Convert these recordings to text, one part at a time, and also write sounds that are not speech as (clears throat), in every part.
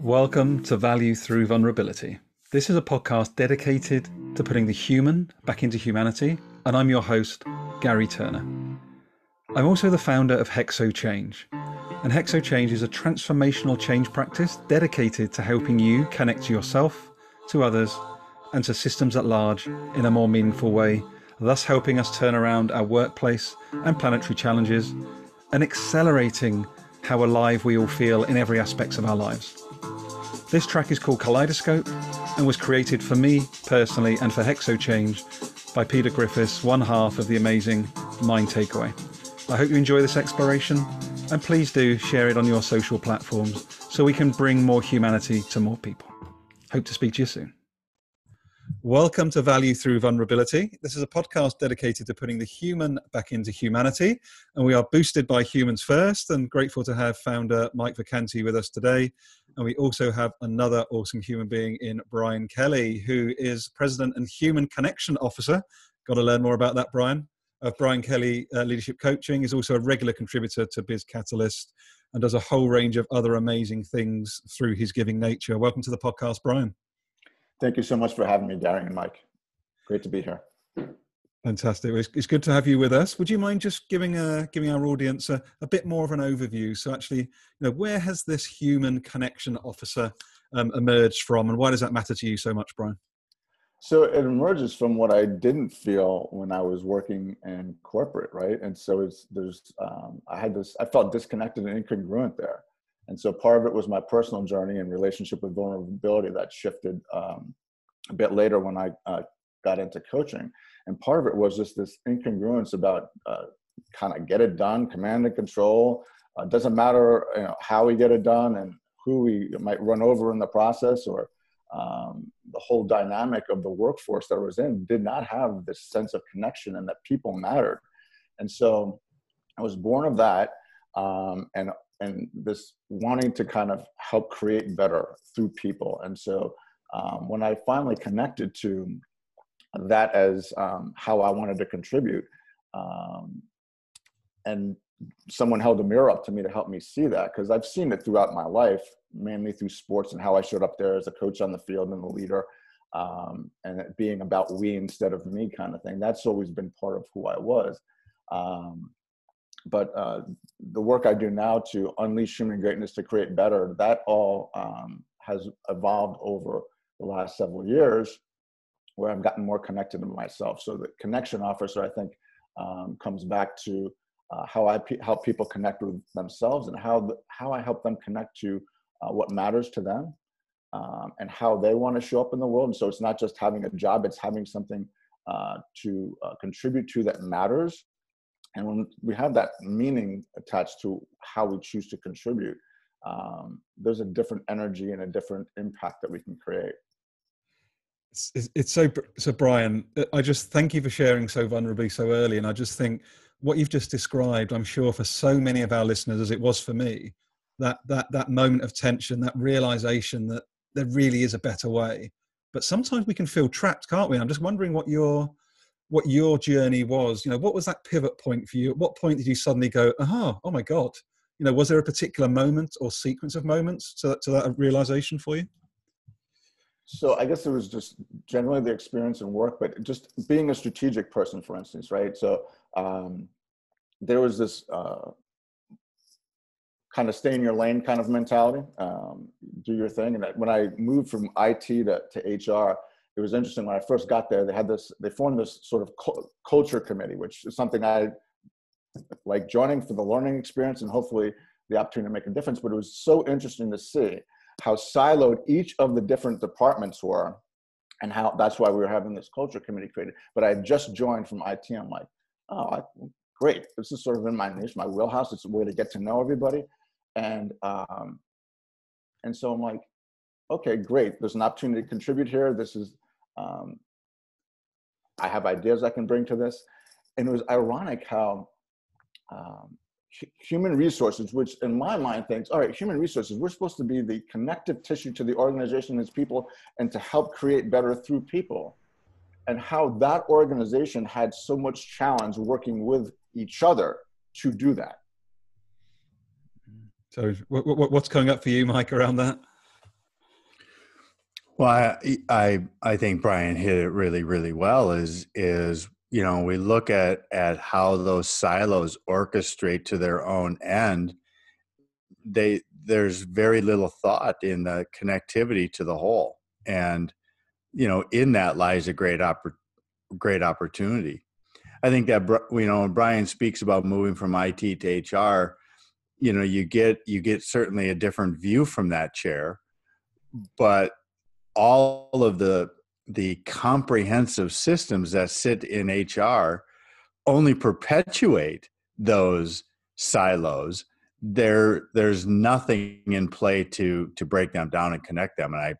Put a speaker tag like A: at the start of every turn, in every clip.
A: Welcome to Value Through Vulnerability. This is a podcast dedicated to putting the human back into humanity, and I'm your host, Gary Turner. I'm also the founder of Hexo Change, and Hexo Change is a transformational change practice dedicated to helping you connect to yourself, to others, and to systems at large in a more meaningful way, thus helping us turn around our workplace and planetary challenges and accelerating how alive we all feel in every aspects of our lives. This track is called Kaleidoscope and was created for me personally and for Hexo Change by Peter Griffiths, one half of the amazing Mind Takeaway. I hope you enjoy this exploration and please do share it on your social platforms so we can bring more humanity to more people. Hope to speak to you soon. Welcome to Value Through Vulnerability. This is a podcast dedicated to putting the human back into humanity, and we are boosted by Humans First. And grateful to have founder Mike Vacanti with us today. And we also have another awesome human being in Brian Kelly, who is President and Human Connection Officer. Got to learn more about that, Brian. Of Brian Kelly uh, Leadership Coaching is also a regular contributor to Biz Catalyst and does a whole range of other amazing things through his giving nature. Welcome to the podcast, Brian.
B: Thank you so much for having me, Darren and Mike. Great to be here.
A: Fantastic. It's, good to have you with us. Would you mind just giving a, giving our audience a, a bit more of an overview? So, actually, you know, where has this human connection officer um, emerged from, and why does that matter to you so much, Brian?
B: So it emerges from what I didn't feel when I was working in corporate, right? And so it's there's um, I had this I felt disconnected and incongruent there. And so part of it was my personal journey and relationship with vulnerability that shifted um, a bit later when I uh, got into coaching. And part of it was just this incongruence about uh, kind of get it done, command and control. Uh, doesn't matter you know, how we get it done and who we might run over in the process or um, the whole dynamic of the workforce that I was in did not have this sense of connection and that people mattered. And so I was born of that. Um, and and this wanting to kind of help create better through people. And so um, when I finally connected to that as um, how I wanted to contribute, um, and someone held a mirror up to me to help me see that because I've seen it throughout my life, mainly through sports and how I showed up there as a coach on the field and a leader, um, and it being about we instead of me kind of thing. That's always been part of who I was. Um, but uh, the work I do now to unleash human greatness to create better, that all um, has evolved over the last several years where I've gotten more connected to myself. So the connection officer, I think, um, comes back to uh, how I pe- help people connect with themselves and how, how I help them connect to uh, what matters to them um, and how they want to show up in the world. And so it's not just having a job, it's having something uh, to uh, contribute to that matters and when we have that meaning attached to how we choose to contribute, um, there's a different energy and a different impact that we can create.
A: It's, it's so so brian uh, i just thank you for sharing so vulnerably so early. And i just think what you've just described i'm sure for so many of our listeners as it was for me that that that moment of tension that realization that there really is a better way. But sometimes we can feel trapped can't we? I'm just wondering what your what your journey was. You know, what was that pivot point for you? At what point did you suddenly go, aha, oh my God? You know, was there a particular moment or sequence of moments to that, to that realization for you?
B: So I guess it was just generally the experience in work, but just being a strategic person, for instance, right? So um, there was this uh, kind of stay in your lane kind of mentality, um, do your thing. And when I moved from IT to, to HR, it was interesting when I first got there. They had this, they formed this sort of culture committee, which is something I like joining for the learning experience and hopefully the opportunity to make a difference. But it was so interesting to see how siloed each of the different departments were and how that's why we were having this culture committee created. But I had just joined from IT. I'm like, oh, I, great. This is sort of in my niche, my wheelhouse. It's a way to get to know everybody. And, um, and so I'm like, okay, great. There's an opportunity to contribute here. This is um, I have ideas I can bring to this. And it was ironic how um, human resources, which in my mind thinks, all right, human resources, we're supposed to be the connective tissue to the organization and its people and to help create better through people. And how that organization had so much challenge working with each other to do that.
A: So, what, what, what's coming up for you, Mike, around that?
C: Well, I, I I think Brian hit it really really well. Is is you know we look at at how those silos orchestrate to their own end. They there's very little thought in the connectivity to the whole, and you know in that lies a great oppor- great opportunity. I think that you know when Brian speaks about moving from IT to HR, you know you get you get certainly a different view from that chair, but all of the the comprehensive systems that sit in HR only perpetuate those silos. There, there's nothing in play to to break them down and connect them. And I,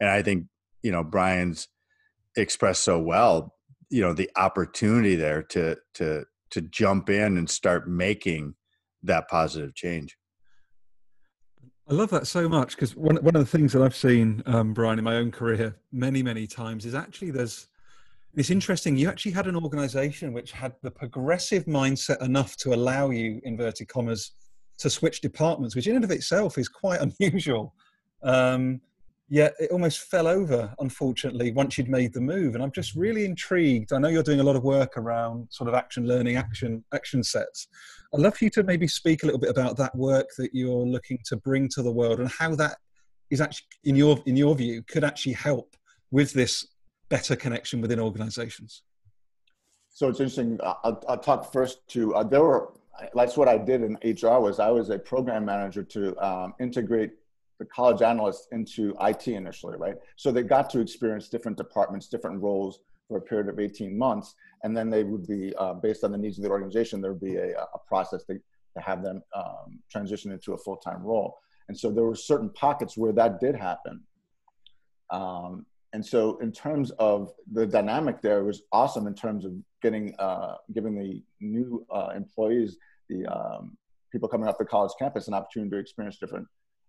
C: and I think you know Brian's expressed so well. You know the opportunity there to to to jump in and start making that positive change.
A: I love that so much because one one of the things that I've seen, um, Brian, in my own career many many times is actually there's it's interesting. You actually had an organisation which had the progressive mindset enough to allow you, inverted commas, to switch departments, which in and of itself is quite (laughs) unusual. Um, yet it almost fell over, unfortunately, once you'd made the move. And I'm just really intrigued. I know you're doing a lot of work around sort of action learning, action action sets. I'd love for you to maybe speak a little bit about that work that you're looking to bring to the world and how that is actually, in your in your view, could actually help with this better connection within organizations.
B: So it's interesting. I'll, I'll talk first to uh, there were that's what I did in HR was I was a program manager to um, integrate the college analysts into IT initially, right? So they got to experience different departments, different roles for a period of 18 months. And then they would be, uh, based on the needs of the organization, there would be a, a process to, to have them um, transition into a full-time role. And so there were certain pockets where that did happen. Um, and so in terms of the dynamic there, was awesome in terms of getting, uh, giving the new uh, employees, the um, people coming off the college campus an opportunity to experience different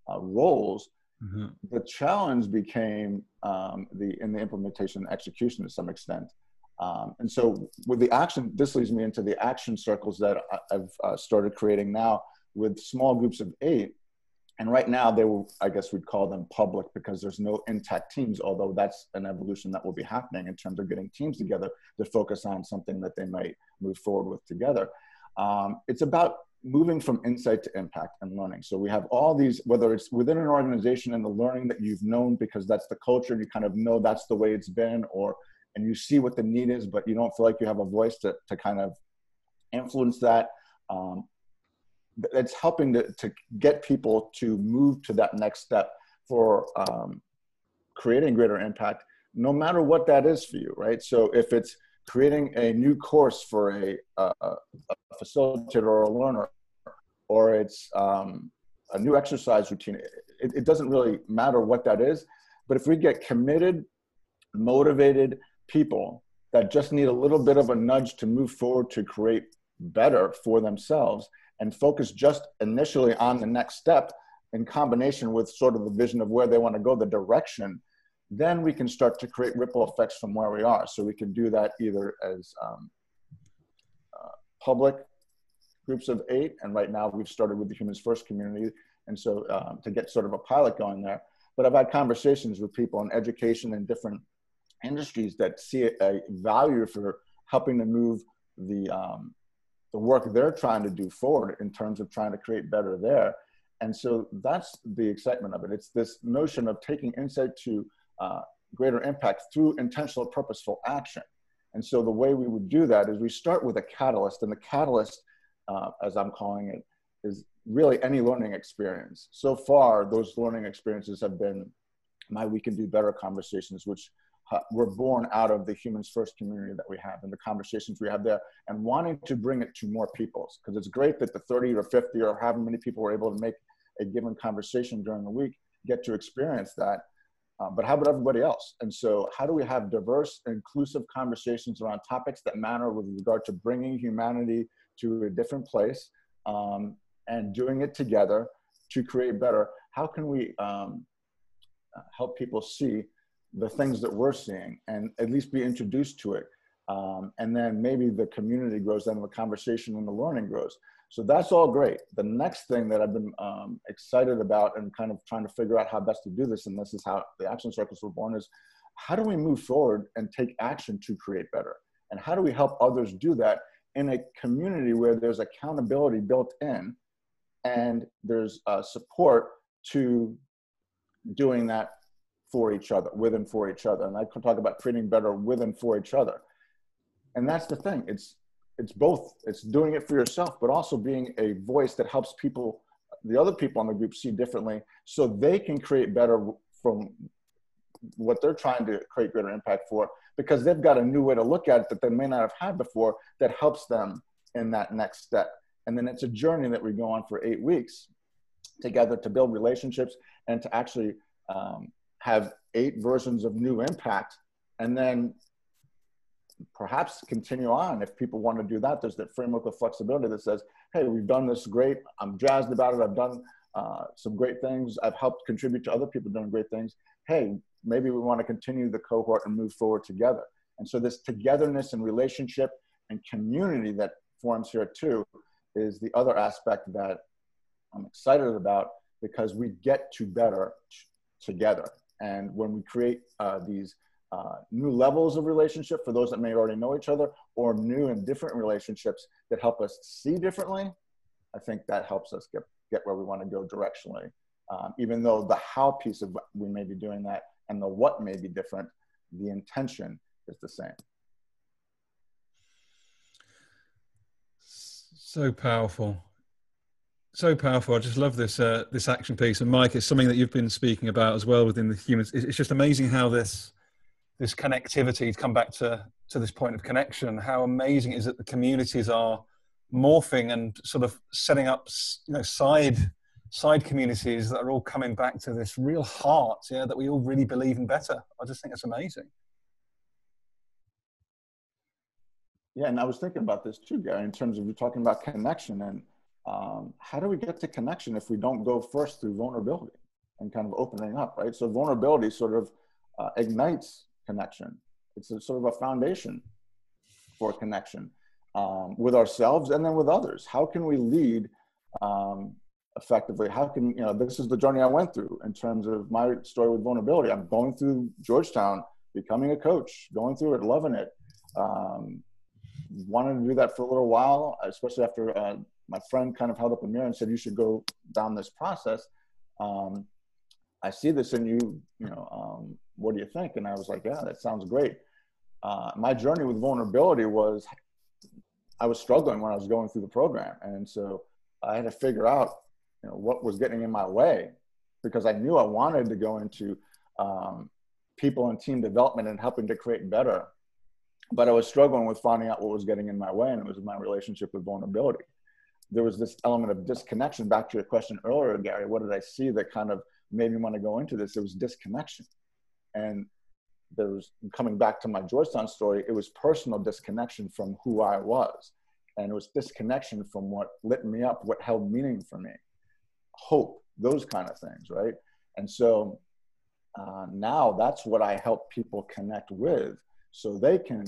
B: uh, roles. Mm-hmm. The challenge became um, the in the implementation and execution to some extent. Um, and so with the action, this leads me into the action circles that I've uh, started creating now with small groups of eight. And right now they will, I guess we'd call them public because there's no intact teams, although that's an evolution that will be happening in terms of getting teams together to focus on something that they might move forward with together. Um, it's about moving from insight to impact and learning. So we have all these, whether it's within an organization and the learning that you've known because that's the culture, you kind of know that's the way it's been, or and you see what the need is, but you don't feel like you have a voice to, to kind of influence that. Um, it's helping to, to get people to move to that next step for um, creating greater impact, no matter what that is for you, right? So if it's creating a new course for a, a, a facilitator or a learner, or it's um, a new exercise routine. It, it doesn't really matter what that is. But if we get committed, motivated people that just need a little bit of a nudge to move forward to create better for themselves and focus just initially on the next step in combination with sort of the vision of where they want to go, the direction, then we can start to create ripple effects from where we are. So we can do that either as um, uh, public groups of eight, and right now we've started with the Humans First community, and so um, to get sort of a pilot going there. But I've had conversations with people in education and different industries that see a value for helping to move the um, the work they're trying to do forward in terms of trying to create better there. And so that's the excitement of it. It's this notion of taking insight to uh, greater impact through intentional, purposeful action. And so the way we would do that is we start with a catalyst, and the catalyst, uh, as I'm calling it, is really any learning experience. So far, those learning experiences have been my We Can Do Better conversations, which uh, were born out of the Humans First community that we have and the conversations we have there, and wanting to bring it to more people. Because it's great that the 30 or 50 or however many people were able to make a given conversation during the week get to experience that um, but how about everybody else? And so, how do we have diverse, inclusive conversations around topics that matter with regard to bringing humanity to a different place um, and doing it together to create better? How can we um, uh, help people see the things that we're seeing and at least be introduced to it? Um, and then maybe the community grows, then the conversation and the learning grows. So that's all great. The next thing that I've been um, excited about and kind of trying to figure out how best to do this, and this is how the action circles were born, is how do we move forward and take action to create better? And how do we help others do that in a community where there's accountability built in and there's uh, support to doing that for each other, with and for each other. And I can talk about creating better with and for each other. And that's the thing. It's it's both. It's doing it for yourself, but also being a voice that helps people, the other people in the group, see differently, so they can create better from what they're trying to create greater impact for, because they've got a new way to look at it that they may not have had before that helps them in that next step. And then it's a journey that we go on for eight weeks together to build relationships and to actually um, have eight versions of new impact and then perhaps continue on. If people want to do that there's that framework of flexibility that says hey we've done this great i'm jazzed about it i've done uh, some great things i've helped contribute to other people doing great things. Hey maybe we want to continue the cohort and move forward together. And so this togetherness and relationship and community that forms here too is the other aspect that i'm excited about because we get to better together. And when we create uh, these uh, new levels of relationship for those that may already know each other, or new and different relationships that help us see differently, I think that helps us get, get where we want to go directionally. Um, even though the how piece of we may be doing that and the what may be different, the intention is the same.
A: So powerful so powerful. I just love this uh, this action piece. And Mike, it's something that you've been speaking about as well within the humans. It's just amazing how this this connectivity to come back to to this point of connection. How amazing is that the communities are morphing and sort of setting up you know side side communities that are all coming back to this real heart. Yeah, that we all really believe in better. I just think it's amazing.
B: Yeah, and I was thinking about this too, Gary, in terms of you talking about connection and um, how do we get to connection if we don't go first through vulnerability and kind of opening up, right? So vulnerability sort of uh, ignites connection. It's a, sort of a foundation for connection um, with ourselves and then with others. How can we lead um, effectively? How can, you know, this is the journey I went through in terms of my story with vulnerability. I'm going through Georgetown, becoming a coach, going through it, loving it. Um, wanted to do that for a little while, especially after uh, my friend kind of held up a mirror and said, "You should go down this process." Um, I see this in you. You know, um, what do you think? And I was like, "Yeah, that sounds great." Uh, my journey with vulnerability was I was struggling when I was going through the program, and so I had to figure out, you know, what was getting in my way because I knew I wanted to go into um, people and team development and helping to create better. But I was struggling with finding out what was getting in my way, and it was my relationship with vulnerability there was this element of disconnection. Back to your question earlier, Gary, what did I see that kind of made me want to go into this? It was disconnection. And there was coming back to my Georgetown story, it was personal disconnection from who I was. And it was disconnection from what lit me up, what held meaning for me, hope, those kind of things, right? And so uh, now that's what I help people connect with so they can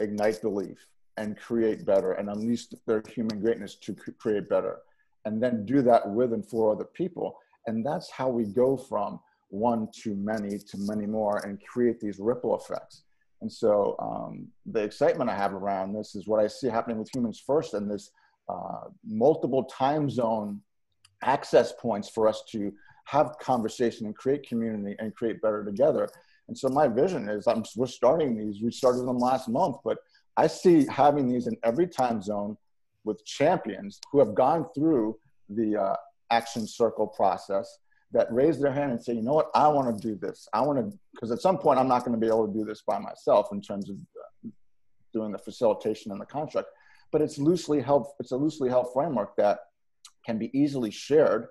B: ignite belief and create better and unleash their human greatness to create better and then do that with and for other people and that's how we go from one to many to many more and create these ripple effects. And so um, the excitement i have around this is what i see happening with humans first and this uh, multiple time zone access points for us to have conversation and create community and create better together. And so my vision is I'm, we're starting these. We started them last month but I see having these in every time zone with champions who have gone through the uh, action circle process that raise their hand and say, you know what, I want to do this. I want to, because at some point I'm not going to be able to do this by myself in terms of uh, doing the facilitation and the contract. But it's loosely held. It's a loosely held framework that can be easily shared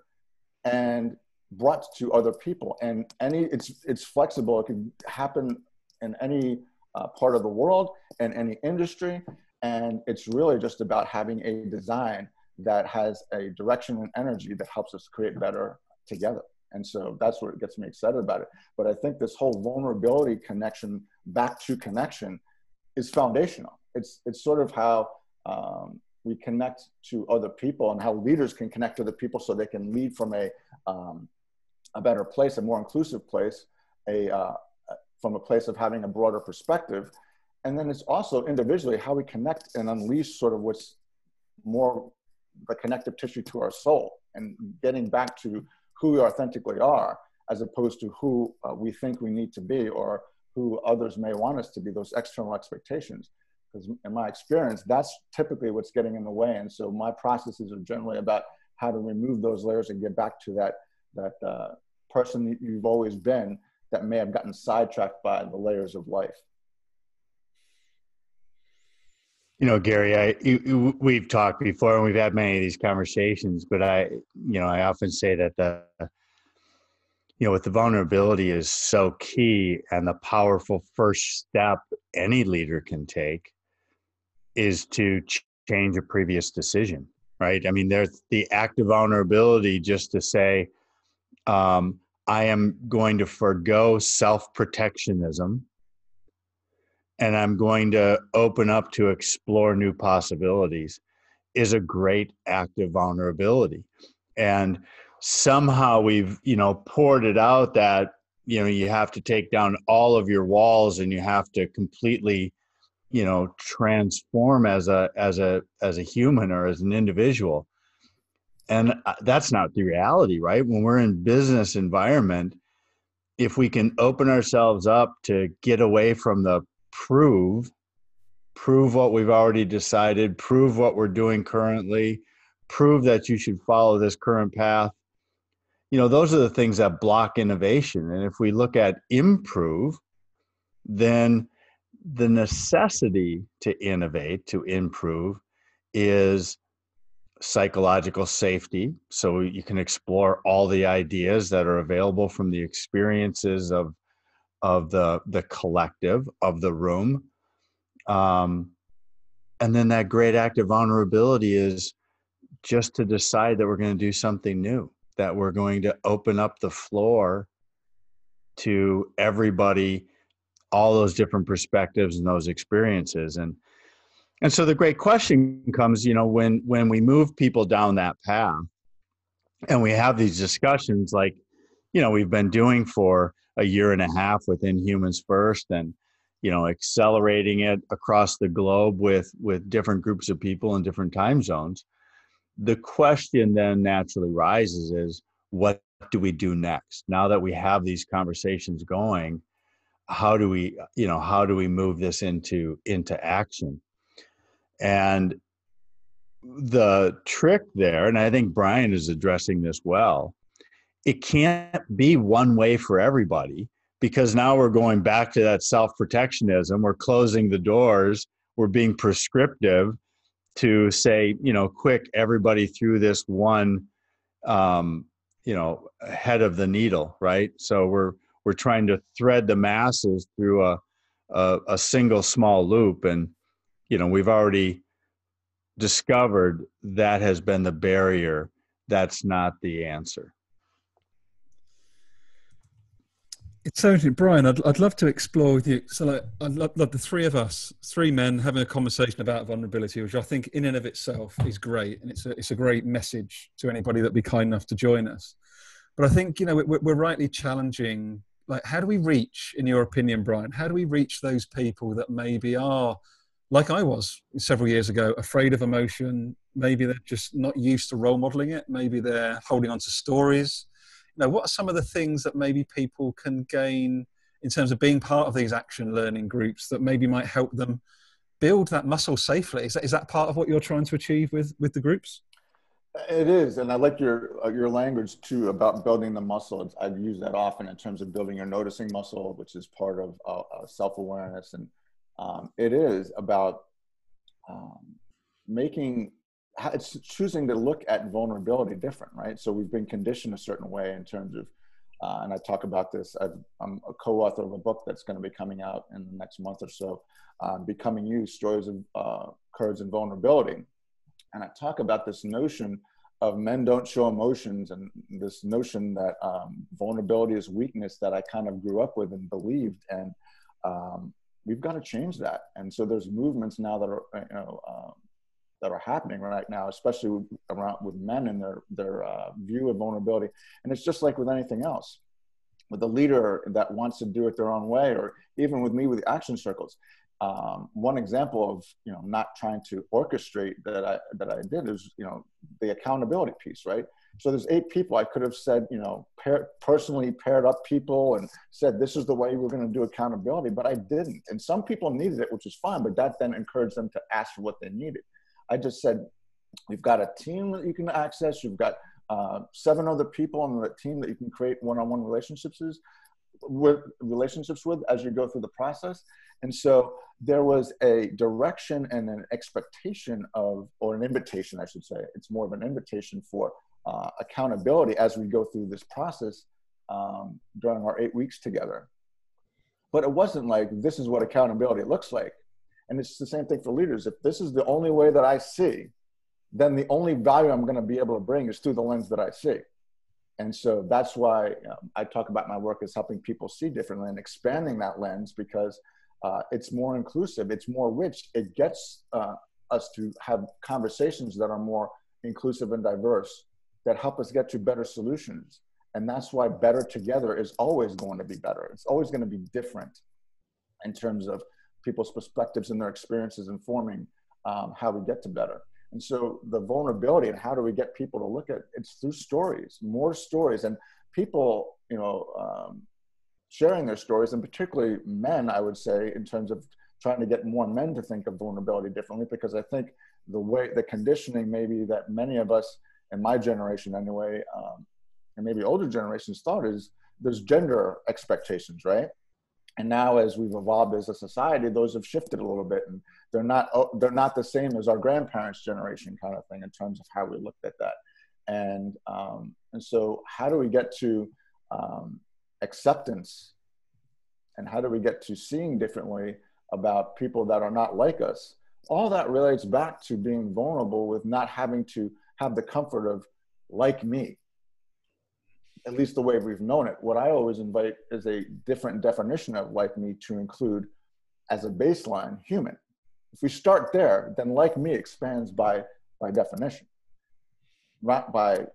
B: and brought to other people. And any, it's it's flexible. It can happen in any uh, part of the world and any industry. And it's really just about having a design that has a direction and energy that helps us create better together. And so that's what gets me excited about it. But I think this whole vulnerability connection back to connection is foundational. It's, it's sort of how um, we connect to other people and how leaders can connect to the people so they can lead from a, um, a better place, a more inclusive place, a, uh, from a place of having a broader perspective. And then it's also individually how we connect and unleash sort of what's more the connective tissue to our soul and getting back to who we authentically are as opposed to who uh, we think we need to be or who others may want us to be, those external expectations. Because in my experience, that's typically what's getting in the way. And so my processes are generally about how to remove those layers and get back to that, that uh, person you've always been that may have gotten sidetracked by the layers of life.
C: You know, Gary, I we've talked before and we've had many of these conversations, but I, you know, I often say that the you know, with the vulnerability is so key and the powerful first step any leader can take is to ch- change a previous decision, right? I mean, there's the act of vulnerability just to say, um, I am going to forego self protectionism and I'm going to open up to explore new possibilities is a great act of vulnerability. And somehow we've you know poured it out that you know you have to take down all of your walls and you have to completely you know transform as a as a as a human or as an individual and uh, that's not the reality right when we're in business environment if we can open ourselves up to get away from the prove prove what we've already decided prove what we're doing currently prove that you should follow this current path. You know those are the things that block innovation. And if we look at improve then the necessity to innovate to improve is psychological safety. So you can explore all the ideas that are available from the experiences of of the the collective of the room. Um, and then that great act of vulnerability is just to decide that we're going to do something new that we're going to open up the floor to everybody all those different perspectives and those experiences. And and so the great question comes you know when when we move people down that path and we have these discussions like you know we've been doing for a year and a half within humans first and you know accelerating it across the globe with with different groups of people in different time zones. The question then naturally rises is what do we do next? Now that we have these conversations going how do we you know how do we move this into into action? And the trick there and i think brian is addressing this well it can't be one way for everybody because now we're going back to that self protectionism we're closing the doors we're being prescriptive to say, you know, quick, everybody through this one, um, you know, head of the needle, right? So we're we're trying to thread the masses through a a, a single small loop, and you know, we've already discovered that has been the barrier. That's not the answer.
A: It's certainly, Brian. I'd, I'd love to explore with you. So, like, I'd love, love the three of us, three men, having a conversation about vulnerability, which I think, in and of itself, is great, and it's a it's a great message to anybody that be kind enough to join us. But I think you know we're, we're rightly challenging. Like, how do we reach, in your opinion, Brian? How do we reach those people that maybe are, like I was several years ago, afraid of emotion? Maybe they're just not used to role modeling it. Maybe they're holding on to stories know, what are some of the things that maybe people can gain in terms of being part of these action learning groups that maybe might help them build that muscle safely? Is that, is that part of what you're trying to achieve with, with the groups?
B: It is, and I like your uh, your language too about building the muscle. I use that often in terms of building your noticing muscle, which is part of uh, uh, self awareness, and um, it is about um, making it's choosing to look at vulnerability different, right? So we've been conditioned a certain way in terms of, uh, and I talk about this. i am a co-author of a book that's going to be coming out in the next month or so, um, "Becoming You: Stories of uh, Courage and Vulnerability," and I talk about this notion of men don't show emotions and this notion that um, vulnerability is weakness that I kind of grew up with and believed, and um, we've got to change that. And so there's movements now that are, you know. Um, that are happening right now, especially around with men and their their uh, view of vulnerability. And it's just like with anything else, with a leader that wants to do it their own way, or even with me with action circles. Um, one example of you know not trying to orchestrate that I that I did is you know the accountability piece, right? So there's eight people. I could have said, you know, pair, personally paired up people and said, this is the way we're going to do accountability, but I didn't. And some people needed it, which is fine, but that then encouraged them to ask for what they needed. I just said, we've got a team that you can access. You've got uh, seven other people on the team that you can create one-on-one relationships with relationships with as you go through the process. And so there was a direction and an expectation of, or an invitation, I should say. It's more of an invitation for uh, accountability as we go through this process um, during our eight weeks together. But it wasn't like this is what accountability looks like. And it's the same thing for leaders. If this is the only way that I see, then the only value I'm going to be able to bring is through the lens that I see. And so that's why um, I talk about my work as helping people see differently and expanding that lens because uh, it's more inclusive, it's more rich. It gets uh, us to have conversations that are more inclusive and diverse that help us get to better solutions. And that's why better together is always going to be better. It's always going to be different in terms of people's perspectives and their experiences informing um, how we get to better. And so the vulnerability and how do we get people to look at it's through stories, more stories, and people, you know, um, sharing their stories, and particularly men, I would say, in terms of trying to get more men to think of vulnerability differently, because I think the way the conditioning maybe that many of us in my generation anyway, um, and maybe older generations thought is there's gender expectations, right? And now, as we've evolved as a society, those have shifted a little bit, and they're not oh, they're not the same as our grandparents' generation kind of thing in terms of how we looked at that. And um, and so, how do we get to um, acceptance, and how do we get to seeing differently about people that are not like us? All that relates back to being vulnerable with not having to have the comfort of like me at least the way we've known it what i always invite is a different definition of like me to include as a baseline human if we start there then like me expands by by definition not by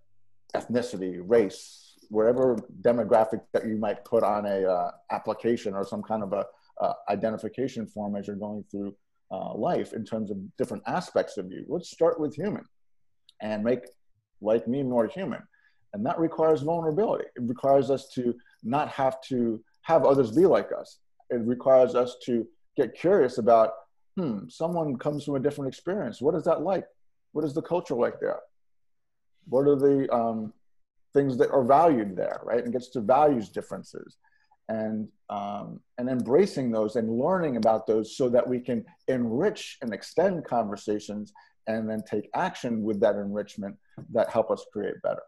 B: ethnicity race wherever demographic that you might put on a uh, application or some kind of a uh, identification form as you're going through uh, life in terms of different aspects of you let's start with human and make like me more human. And that requires vulnerability. It requires us to not have to have others be like us. It requires us to get curious about, hmm, someone comes from a different experience. What is that like? What is the culture like there? What are the um, things that are valued there, right? And gets to values differences and um, and embracing those and learning about those so that we can enrich and extend conversations and then take action with that enrichment that help us create better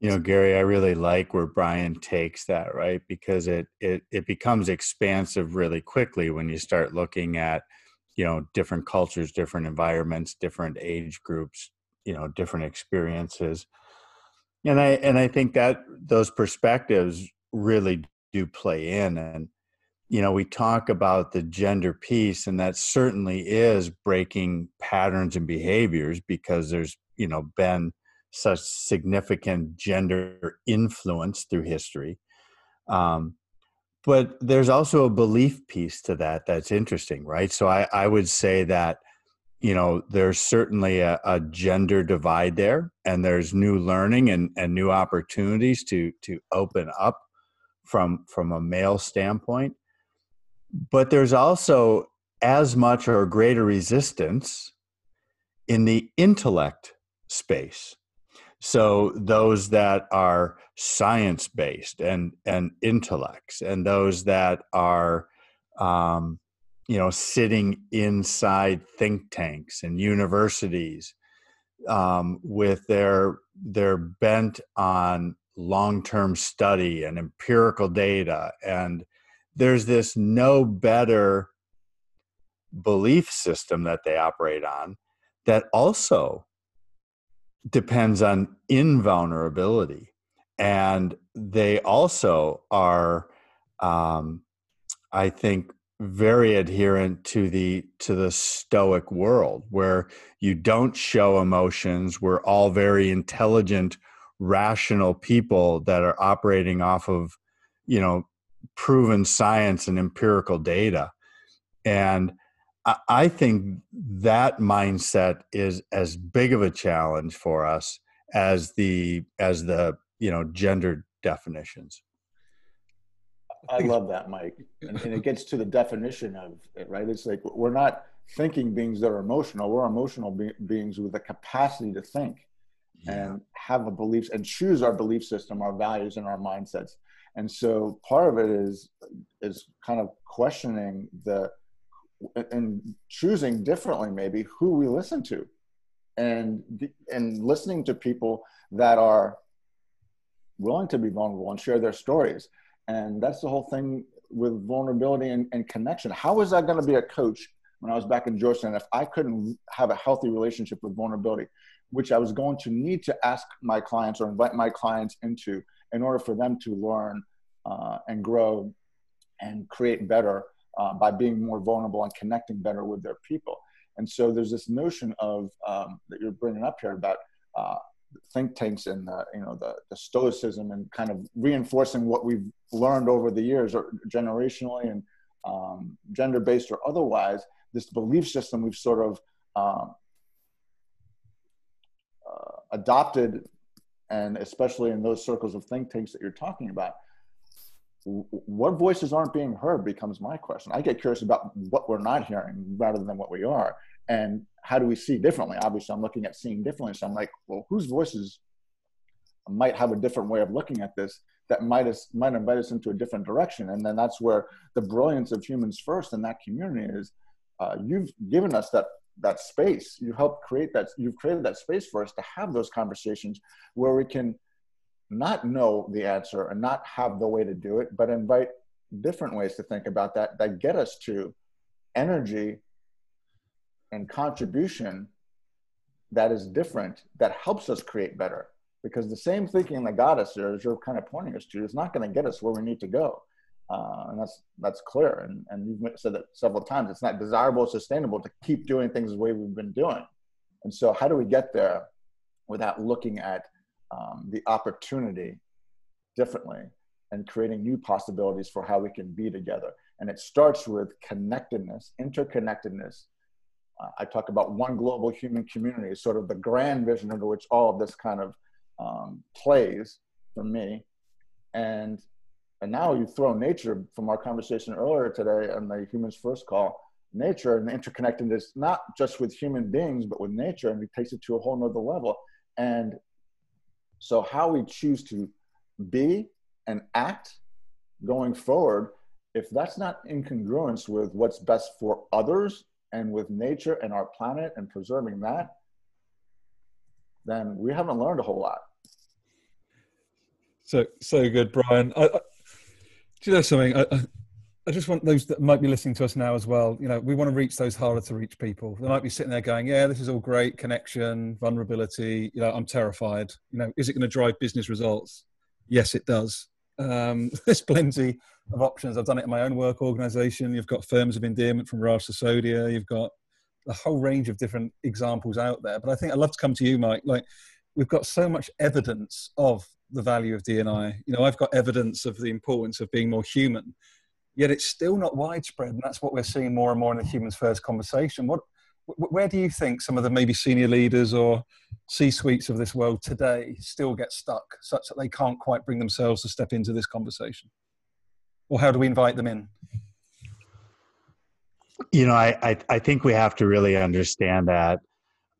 C: you know gary i really like where brian takes that right? Because it it, it becomes expansive really quickly when you start looking at you know different cultures different environments different age groups you know different experiences. And i and i think that those perspectives really do play in and you know we talk about the gender piece and that certainly is breaking patterns and behaviors because there's you know been such significant gender influence through history um, but there's also a belief piece to that that's interesting right? So i, I would say that you know there's certainly a, a gender divide there and there's new learning and, and new opportunities to to open up from from a male standpoint. But there's also as much or greater resistance in the intellect space so those that are science based and and intellects and those that are um, you know sitting inside think tanks and universities um, with their their bent on long term study and empirical data and there's this no better belief system that they operate on that also depends on invulnerability. And they also are um, i think very adherent to the to the stoic world where you don't show emotions. We're all very intelligent rational people that are operating off of you know proven science and empirical data. And i think that mindset is as big of a challenge for us as the as the you know gender definitions
B: I love that, Mike. And, and, it gets to the definition of it, right? It's like we're not thinking beings that are emotional. We're emotional be- beings with the capacity to think yeah. and have a beliefs and choose our belief system, our values, and our mindsets. And so part of it is is kind of questioning the and choosing differently, maybe who we listen to, and and listening to people that are willing to be vulnerable and share their stories and that's the whole thing with vulnerability and, and connection. How is that going to be a coach when I was back in Georgetown if I couldn't have a healthy relationship with vulnerability, which I was going to need to ask my clients or invite my clients into in order for them to learn uh, and grow and create better uh, by being more vulnerable and connecting better with their people. And so there's this notion of um, that you're bringing up here about uh, think tanks and the, you know the, the stoicism and kind of reinforcing what we've learned over the years or generationally and um, gender based or otherwise this belief system we've sort of um, uh, adopted and especially in those circles of think tanks that you're talking about what voices aren't being heard becomes my question i get curious about what we're not hearing rather than what we are and how do we see differently? Obviously, I'm looking at seeing differently. So I'm like, well, whose voices might have a different way of looking at this that might us, might invite us into a different direction? And then that's where the brilliance of humans first in that community is. Uh, you've given us that that space. You helped create that. You've created that space for us to have those conversations where we can not know the answer and not have the way to do it, but invite different ways to think about that that get us to energy and contribution that is different that helps us create better. Because the same thinking that got us there as you're kind of pointing us to is not going to get us where we need to go. Uh, and that's that's clear. And, and you've said that several times it's not desirable sustainable to keep doing things the way we've been doing. And so how do we get there without looking at um, the opportunity differently and creating new possibilities for how we can be together and it starts with connectedness interconnectedness I talk about one global human community, sort of the grand vision under which all of this kind of um, plays for me. And and now you throw nature from our conversation earlier today on the Humans First call, nature and interconnectedness, not just with human beings, but with nature, and it takes it to a whole nother level. And so how we choose to be and act going forward, if that's not in congruence with what's best for others and with nature and our planet and preserving that, then we haven't learned a whole lot.
A: So so good, Brian. I, I, do you know something? I, I just want those that might be listening to us now as well. You know, we want to reach those harder to reach people. They might be sitting there going, "Yeah, this is all great, connection, vulnerability. You know, I'm terrified. You know, is it going to drive business results? Yes, it does. Um, (laughs) there's plenty of options. I've done it in my own work organization. You've got firms of endearment from Raj Sisodia. You've got a whole range of different examples out there. But I think I'd love to come to you, Mike. Like, we've got so much evidence of the value of DNI. You know, I've got evidence of the importance of being more human, yet it's still not widespread. And that's what we're seeing more and more in the Humans First conversation. What where do you think some of the maybe senior leaders or C suites of this world today still get stuck such that they can't quite bring themselves to step into this conversation? Or how do we invite them in?
C: You know, I, I, I think we have to really understand that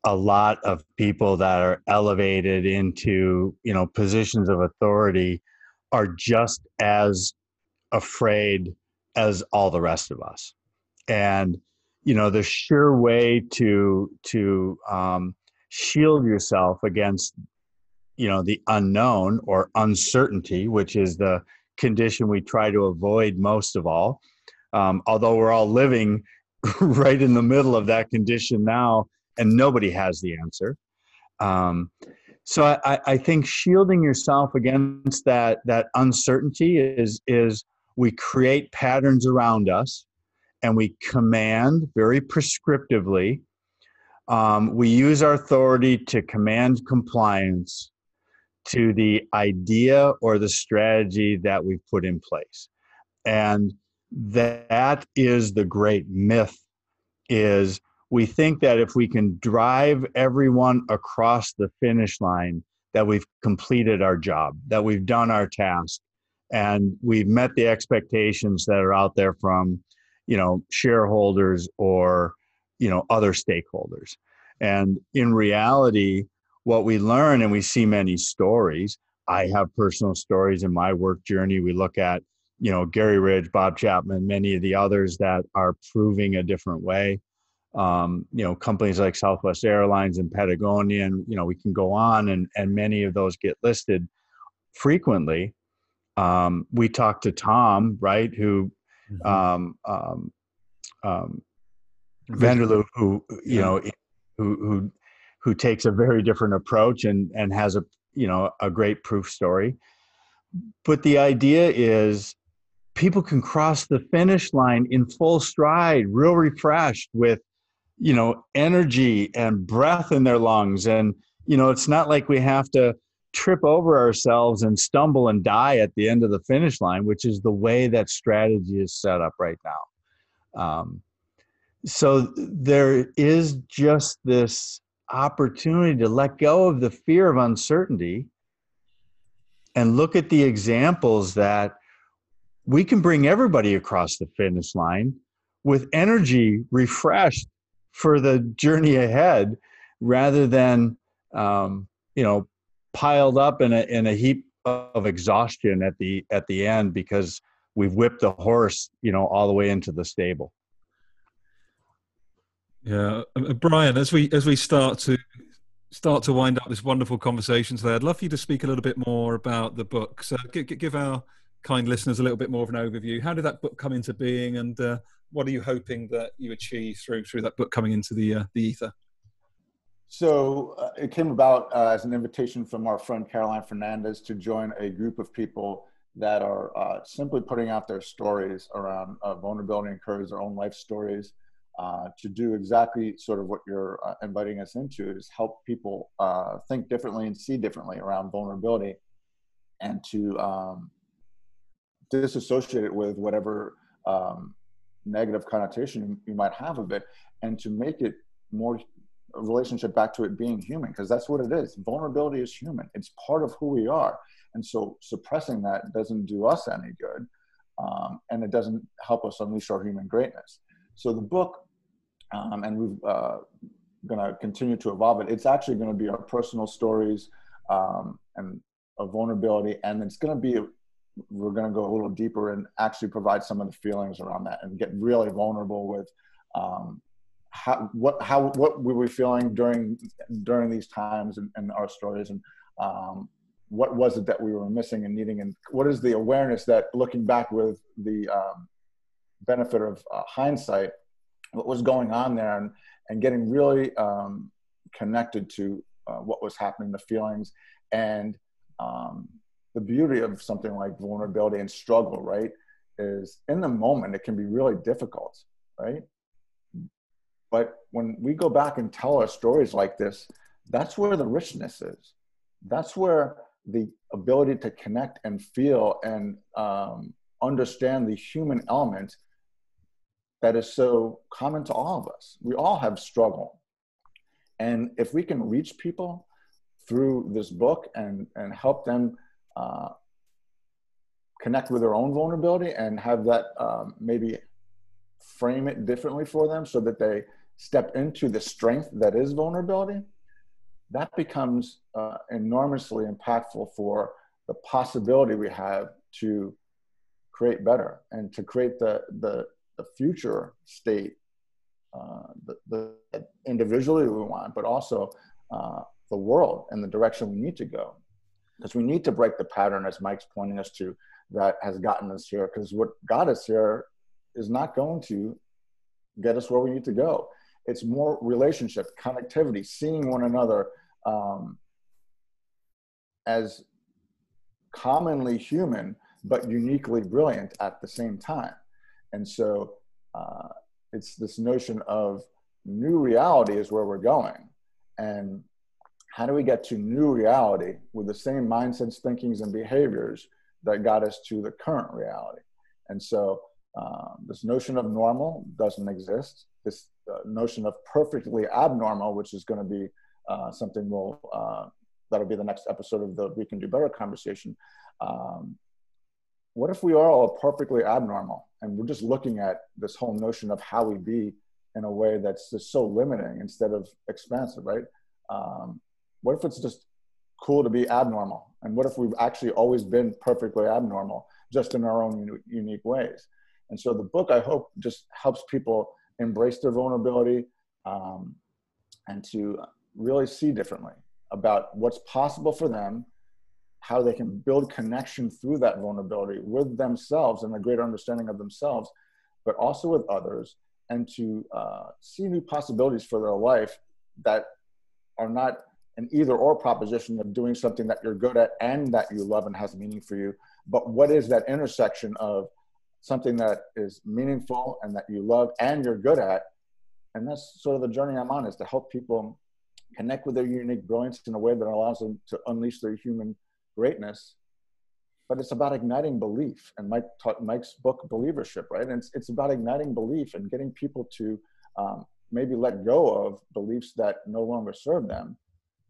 C: a lot of people that are elevated into, you know, positions of authority are just as afraid as all the rest of us. And you know the sure way to to um, shield yourself against you know the unknown or uncertainty which is the condition we try to avoid most of all um, although we're all living (laughs) right in the middle of that condition now and nobody has the answer um, so I, I think shielding yourself against that that uncertainty is is we create patterns around us and we command very prescriptively. Um, we use our authority to command compliance to the idea or the strategy that we've put in place. And that is the great myth is we think that if we can drive everyone across the finish line that we've completed our job that we've done our task and we've met the expectations that are out there from you know shareholders or you know other stakeholders and in reality what we learn and we see many stories i have personal stories in my work journey we look at you know Garry Ridge, Bob Chapman, many of the others that are proving a different way. Um, you know, companies like Southwest Airlines and Patagonia, and you know, we can go on, and and many of those get listed frequently. Um, we talked to Tom, right, who mm-hmm. um, um, um, Vanderloo, who you yeah. know, who who who takes a very different approach and and has a you know a great proof story. But the idea is people can cross the finish line in full stride, real refreshed with, you know, energy and breath in their lungs. And, you know, it's not like we have to trip over ourselves and stumble and die at the end of the finish line, which is the way that strategy is set up right now. Um, so there is just this opportunity to let go of the fear of uncertainty and look at the examples that we can bring everybody across the finish line with energy refreshed for the journey ahead rather than um, you know piled up in a in a heap of exhaustion at the at the end because we've whipped the horse you know all the way into the stable
A: yeah brian as we as we start to start to wind up this wonderful conversation today i'd love for you to speak a little bit more about the book so give, give our kind listeners a little bit more of an overview. How did that book come into being, and uh, what are you hoping that you achieve through through that book coming into the uh, the ether?
B: So uh, it came about uh, as an invitation from our friend Caroline Fernandez to join a group of people that are uh, simply putting out their stories around uh, vulnerability and courage, their own life stories. to do exactly sort of what you're inviting us into is help people think differently and see differently around vulnerability and to um, disassociate it with whatever um, negative connotation you might have of it and to make it more relationship back to it being human because that's what it is. Vulnerability is human. It's part of who we are. And so suppressing that doesn't do us any good um, and it doesn't help us unleash our human greatness. So the book um, and we're uh, going to continue to evolve it it's actually going to be our personal stories um, and of vulnerability and it's going to be we're going to go a little deeper and actually provide some of the feelings around that and get really vulnerable with um, how what how what were we were feeling during during these times and, and our stories and um, what was it that we were missing and needing and what is the awareness that looking back with the um, benefit of uh, hindsight what was going on there and and getting really um, connected to uh, what was happening the feelings and um, the beauty of something like vulnerability and struggle, right, is in the moment it can be really difficult, right? But when we go back and tell our stories like this, that's where the richness is. That's where the ability to connect and feel and um, understand the human element that is so common to all of us. We all have struggle. And if we can reach people through this book and, and help them uh, connect with their own vulnerability and have that um, maybe frame it differently for them so that they step into the strength that is vulnerability, that becomes uh, enormously impactful for the possibility we have to create better and to create the, the, the future state, uh, the, the individually we want, but also uh, the world and the direction we need to go. Because we need to break the pattern as mike's pointing us to that has gotten us here because what got us here is not going to get us where we need to go it's more relationship connectivity seeing one another um, as commonly human but uniquely brilliant at the same time and so uh, it's this notion of new reality is where we're going. And how do we get to new reality with the same mindsets, thinkings, and behaviors that got us to the current reality? And so um, this notion of normal doesn't exist. This uh, notion of perfectly abnormal, which is going to be uh, something we'll, uh, that'll be the next episode of the We Can Do Better conversation. Um, what if we are all perfectly abnormal and we're just looking at this whole notion of how we be in a way that's just so limiting instead of expansive, right? Um, what if it's just cool to be abnormal? And what if we've actually always been perfectly abnormal, just in our own unique ways? And so the book, I hope, just helps people embrace their vulnerability um, and to really see differently about what's possible for them, how they can build connection through that vulnerability with themselves and a greater understanding of themselves, but also with others, and to uh, see new possibilities for their life that are not an either or proposition of doing something that you're good at and that you love and has meaning for you, but what is that intersection of something that is meaningful and that you love and you're good at. And that's sort of the journey I'm on is to help people connect with their unique brilliance in a way that allows them to unleash their human greatness. But it's about igniting belief. And Mike taught Mike's book, Believership, right? And it's, it's about igniting belief and getting people to um, maybe let go of beliefs that no longer serve them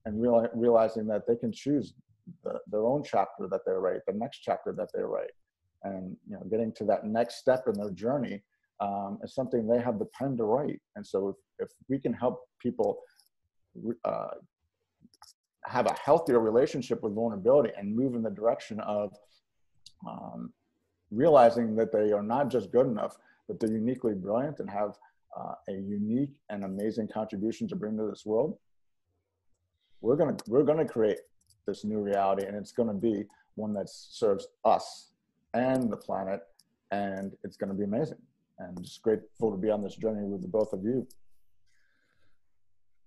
B: and real, realizing that they can choose the, their own chapter that they write, the next chapter that they write and you know getting to that next step in their journey um, is something they have the pen to write. And so if, if we can help people uh, have a healthier relationship with vulnerability and move in the direction of um, realizing that they are not just good enough but they're uniquely brilliant and have uh, a unique and amazing contribution to bring to this world we're going to we're going to create this new reality and it's going to be one that serves us and the planet. And it's going to be amazing. And just grateful to be on this journey with the both of you.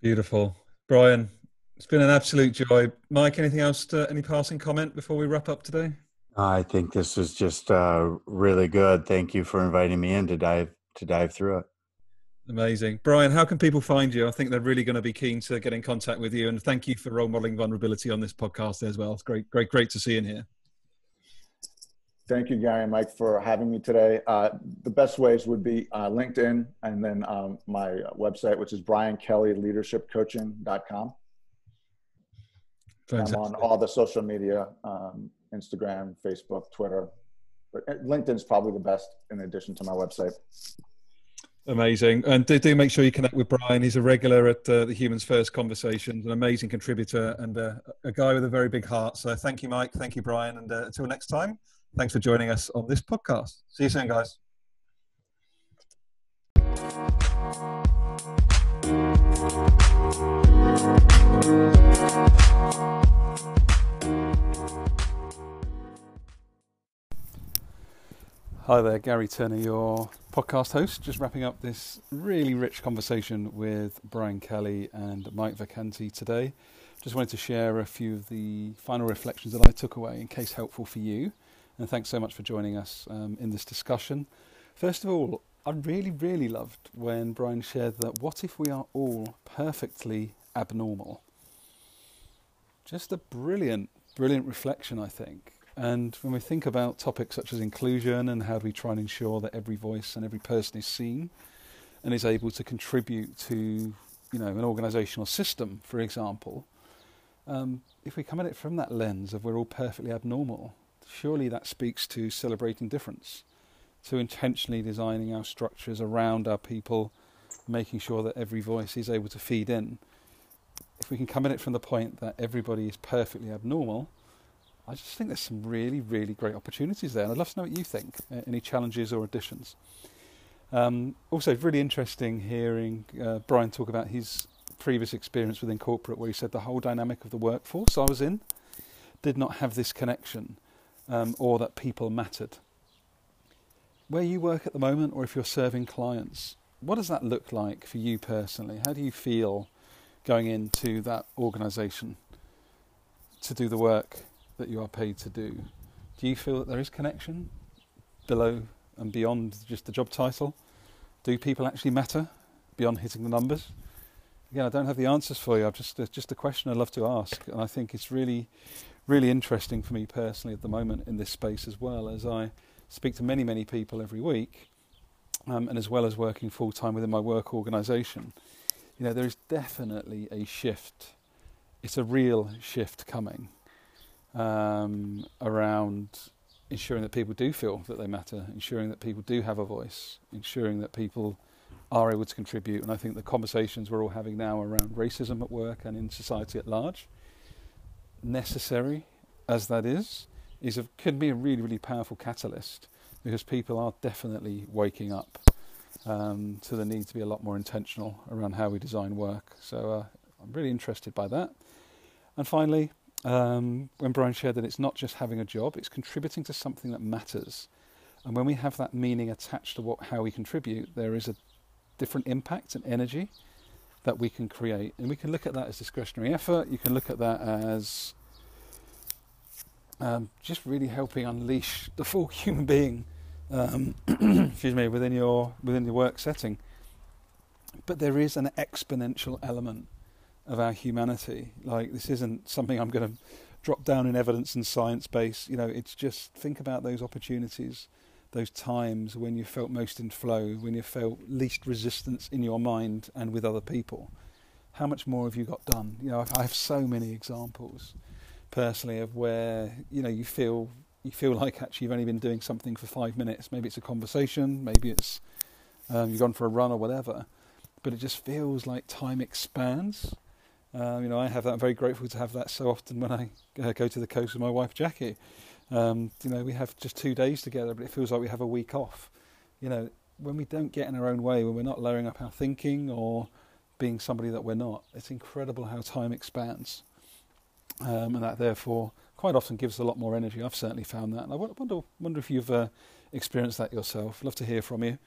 A: Beautiful. Brian, it's been an absolute joy. Mike, anything else, to, any passing comment before we wrap up today?
C: I think this is just uh, really good. Thank you for inviting me in to dive to dive through it.
A: Amazing. Brian, how can people find you? I think they're really going to be keen to get in contact with you. And thank you for role modeling vulnerability on this podcast as well. It's great, great, great to see you in here.
B: Thank you, Garry and Mike, for having me today. Uh, the best ways would be uh, LinkedIn and then um, my website, which is briankellyleadershipcoaching.com. Fantastic. I'm on all the social media, um, Instagram, Facebook, Twitter. But uh, LinkedIn is probably the best in addition to my website.
A: Amazing. And do, do make sure you connect with Brian. He's a regular at uh, the Humans First Conversations, an amazing contributor and uh, a guy with a very big heart. So thank you, Mike. Thank you, Brian. And uh, until next time. Thanks for joining us on this podcast. See you soon, guys. Hi there, Garry Turner, your podcast host. Just wrapping up this really rich conversation with Brian Kelly and Mike Vacanti today. Just wanted to share a few of the final reflections that I took away in case helpful for you and thanks so much for joining us um, in this discussion. First of all, I really, really loved when Brian shared that what if we are all perfectly abnormal? Just a brilliant, brilliant reflection, I think. And when we think about topics such as inclusion and how do we try and ensure that every voice and every person is seen and is able to contribute to, you know, an organisational system, for example, um, if we come at it from that lens of we're all perfectly abnormal, surely that speaks to celebrating difference, to intentionally designing our structures around our people, making sure that every voice is able to feed in. If we can come at it from the point that everybody is perfectly abnormal, I just think there's some really, really great opportunities there. And I'd love to know what you think. Uh, any challenges or additions? Um, also, really interesting hearing uh, Brian talk about his previous experience within corporate, where he said the whole dynamic of the workforce I was in did not have this connection um, or that people mattered. Where you work at the moment, or if you're serving clients, what does that look like for you personally? How do you feel going into that organisation to do the work that you are paid to do? Do you feel that there is connection below and beyond just the job title? do people actually matter beyond hitting the numbers? Again, I don't have the answers for you. I've just it's just a question I'd love to ask, and I think it's really, really interesting for me personally at the moment in this space as well as I speak to many, many people every week, um, and as well as working full time within my work organisation. You know, there is definitely a shift. It's a real shift coming um, around ensuring that people do feel that they matter, ensuring that people do have a voice, ensuring that people are able to contribute. And I think the conversations we're all having now around racism at work and in society at large, necessary as that is, is a, could be a really, really powerful catalyst because people are definitely waking up um, to the need to be a lot more intentional around how we design work. So uh, I'm really interested by that. And finally, um, when Brian shared that it's not just having a job, it's contributing to something that matters. And when we have that meaning attached to what, how we contribute, there is a different impact and energy that we can create. And we can look at that as discretionary effort. You can look at that as um, just really helping unleash (laughs) the full human being, um, (clears throat) excuse me, within your within your work setting. But there is an exponential element of our humanity. Like this isn't something I'm going to drop down in evidence and science base. You know, it's just think about those opportunities, those times when you felt most in flow, when you felt least resistance in your mind and with other people. How much more have you got done? You know, I have so many examples personally of where you know you feel you feel like actually you've only been doing something for five minutes. Maybe it's a conversation, maybe it's um, you've gone for a run or whatever, but it just feels like time expands um, you know, I have that. I'm very grateful to have that so often when I uh, go to the coast with my wife Jackie. Um, you know, we have just two days together, but it feels like we have a week off. You know, when we don't get in our own way, when we're not lowering up our thinking or being somebody that we're not, it's incredible how time expands, um, and that therefore quite often gives a lot more energy. I've certainly found that, and I wonder wonder if you've uh, experienced that yourself. Love to hear from you.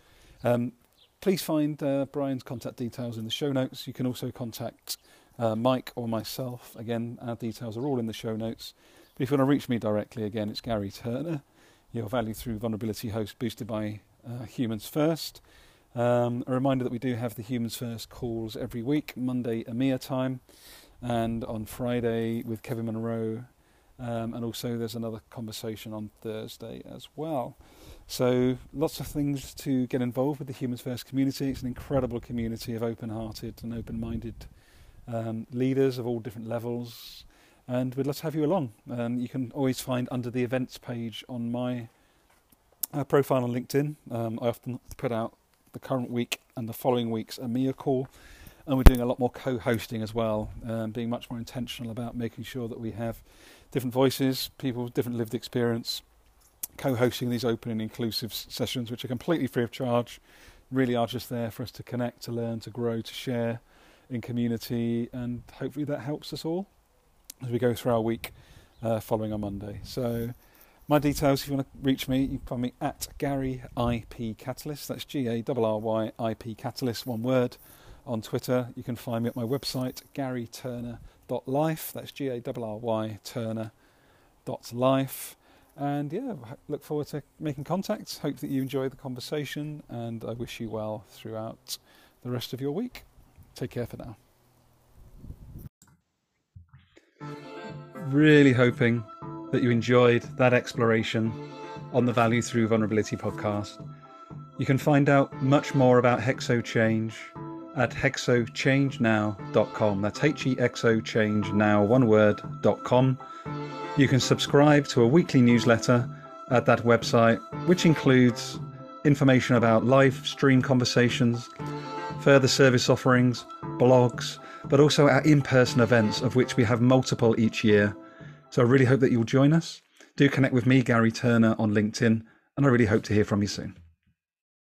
A: Um, please find uh, Brian's contact details in the show notes. You can also contact uh, Mike or myself. Again, our details are all in the show notes. But if you want to reach me directly, again, it's Garry Turner, your value through vulnerability host boosted by uh, Humans First. Um, a reminder that we do have the Humans First calls every week, Monday EMEA time, and on Friday with Kevin Monroe. Um, and also, there's another conversation on Thursday as well. So, lots of things to get involved with the Humans First community. It's an incredible community of open hearted and open minded um, leaders of all different levels, and we'd love to have you along. Um, you can always find under the events page on my uh, profile on LinkedIn. Um, I often put out the current week and the following week's EMEA call, and we're doing a lot more co-hosting as well, um, being much more intentional about making sure that we have different voices, people with different lived experience, co-hosting these open and inclusive sessions, which are completely free of charge, really are just there for us to connect, to learn, to grow, to share in community, and hopefully that helps us all as we go through our week uh, following on Monday. So, my details, if you want to reach me, you can find me at Garry IP Catalyst. That's G A R R Y I P Catalyst, one word. On Twitter, you can find me at my website, garryturner.life. That's G A R R Y Turner.life. And yeah, look forward to making contact. Hope that you enjoy the conversation, and I wish you well throughout the rest of your week. Take care for now. Really hoping that you enjoyed that exploration on the Value Through Vulnerability podcast. You can find out much more about Hexo Change at hexochangenow.com. That's H E X O change now, one word.com. You can subscribe to a weekly newsletter at that website, which includes information about live stream conversations, further service offerings, blogs, but also our in person events, of which we have multiple each year. So I really hope that you'll join us. Do connect with me, Garry Turner, on LinkedIn, and I really hope to hear from you soon.